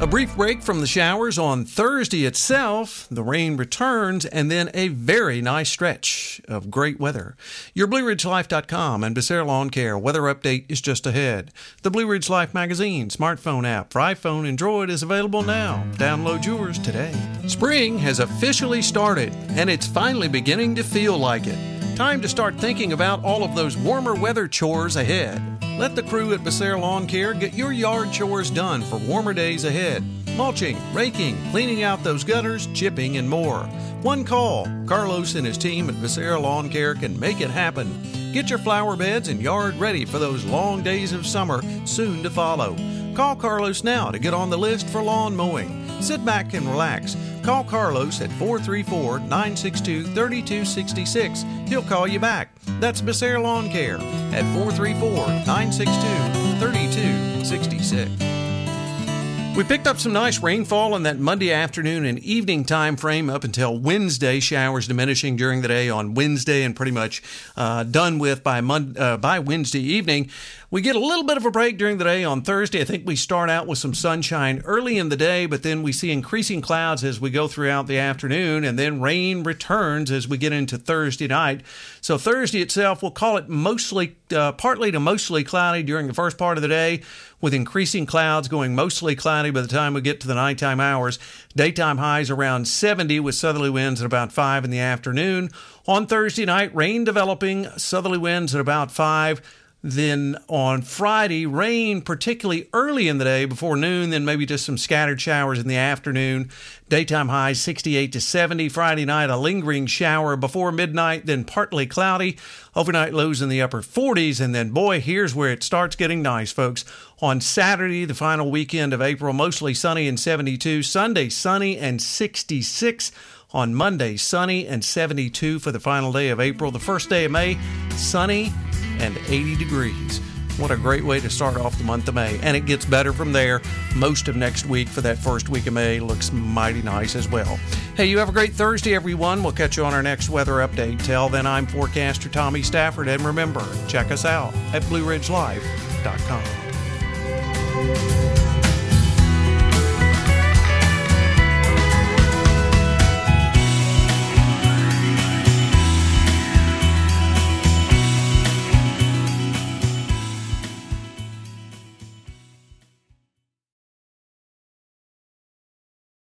A brief break from the showers on Thursday itself. The rain returns and then a very nice stretch of great weather. Your BlueRidgeLife.com and Becerra Lawn Care weather update is just ahead. The Blue Ridge Life magazine smartphone app for iPhone and Android is available now. Download yours today. Spring has officially started and it's finally beginning to feel like it. Time to start thinking about all of those warmer weather chores ahead. Let the crew at Becerra Lawn Care get your yard chores done for warmer days ahead. Mulching, raking, cleaning out those gutters, chipping, and more. One call. Carlos and his team at Becerra Lawn Care can make it happen. Get your flower beds and yard ready for those long days of summer soon to follow. Call Carlos now to get on the list for lawn mowing. Sit back and relax. Call Carlos at 434 962 3266. He'll call you back. That's Becerra Lawn Care at 434 962 3266. We picked up some nice rainfall in that Monday afternoon and evening time frame up until Wednesday. Showers diminishing during the day on Wednesday and pretty much uh, done with by Monday, uh, by Wednesday evening. We get a little bit of a break during the day on Thursday. I think we start out with some sunshine early in the day, but then we see increasing clouds as we go throughout the afternoon, and then rain returns as we get into Thursday night. So Thursday itself, we'll call it mostly, uh, partly to mostly cloudy during the first part of the day, with increasing clouds going mostly cloudy by the time we get to the nighttime hours. Daytime highs around 70 with southerly winds at about 5 in the afternoon. On Thursday night, rain developing, southerly winds at about 5 then on Friday, rain, particularly early in the day before noon, then maybe just some scattered showers in the afternoon. Daytime highs 68 to 70. Friday night, a lingering shower before midnight, then partly cloudy. Overnight lows in the upper 40s. And then, boy, here's where it starts getting nice, folks. On Saturday, the final weekend of April, mostly sunny and 72. Sunday, sunny and 66 on Monday, sunny and 72 for the final day of April. The first day of May, sunny and 80 degrees. What a great way to start off the month of May. And it gets better from there. Most of next week for that first week of May looks mighty nice as well. Hey, you have a great Thursday, everyone. We'll catch you on our next weather update. Till then, I'm forecaster Tommy Stafford. And remember, check us out at BlueRidgeLife.com.